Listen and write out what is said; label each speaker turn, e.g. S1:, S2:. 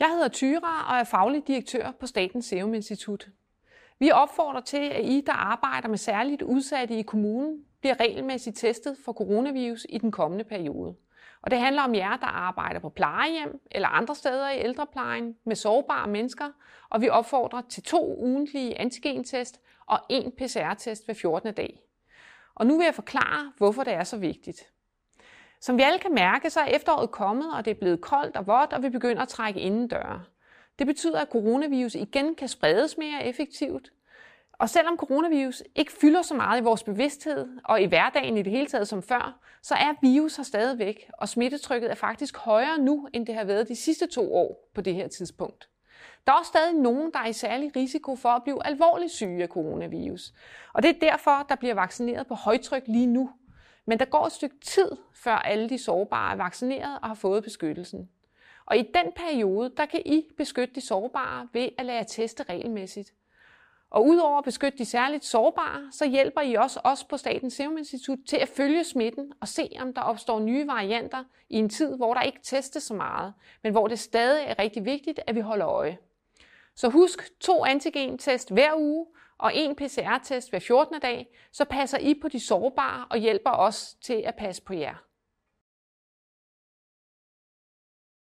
S1: Jeg hedder Tyra og er faglig direktør på Statens Serum Institut. Vi opfordrer til, at I, der arbejder med særligt udsatte i kommunen, bliver regelmæssigt testet for coronavirus i den kommende periode. Og det handler om jer, der arbejder på plejehjem eller andre steder i ældreplejen med sårbare mennesker, og vi opfordrer til to ugentlige antigentest og en PCR-test hver 14. dag. Og nu vil jeg forklare, hvorfor det er så vigtigt. Som vi alle kan mærke, så er efteråret kommet, og det er blevet koldt og vådt, og vi begynder at trække indendøre. Det betyder, at coronavirus igen kan spredes mere effektivt. Og selvom coronavirus ikke fylder så meget i vores bevidsthed og i hverdagen i det hele taget som før, så er virus her stadigvæk, og smittetrykket er faktisk højere nu, end det har været de sidste to år på det her tidspunkt. Der er også stadig nogen, der er i særlig risiko for at blive alvorligt syge af coronavirus. Og det er derfor, der bliver vaccineret på højtryk lige nu. Men der går et stykke tid, før alle de sårbare er vaccineret og har fået beskyttelsen. Og i den periode, der kan I beskytte de sårbare ved at lade jer teste regelmæssigt. Og udover at beskytte de særligt sårbare, så hjælper I også os på Statens Serum Institut til at følge smitten og se, om der opstår nye varianter i en tid, hvor der ikke testes så meget, men hvor det stadig er rigtig vigtigt, at vi holder øje. Så husk to antigentest hver uge og en PCR-test hver 14. dag, så passer I på de sårbare og hjælper os til at passe på jer.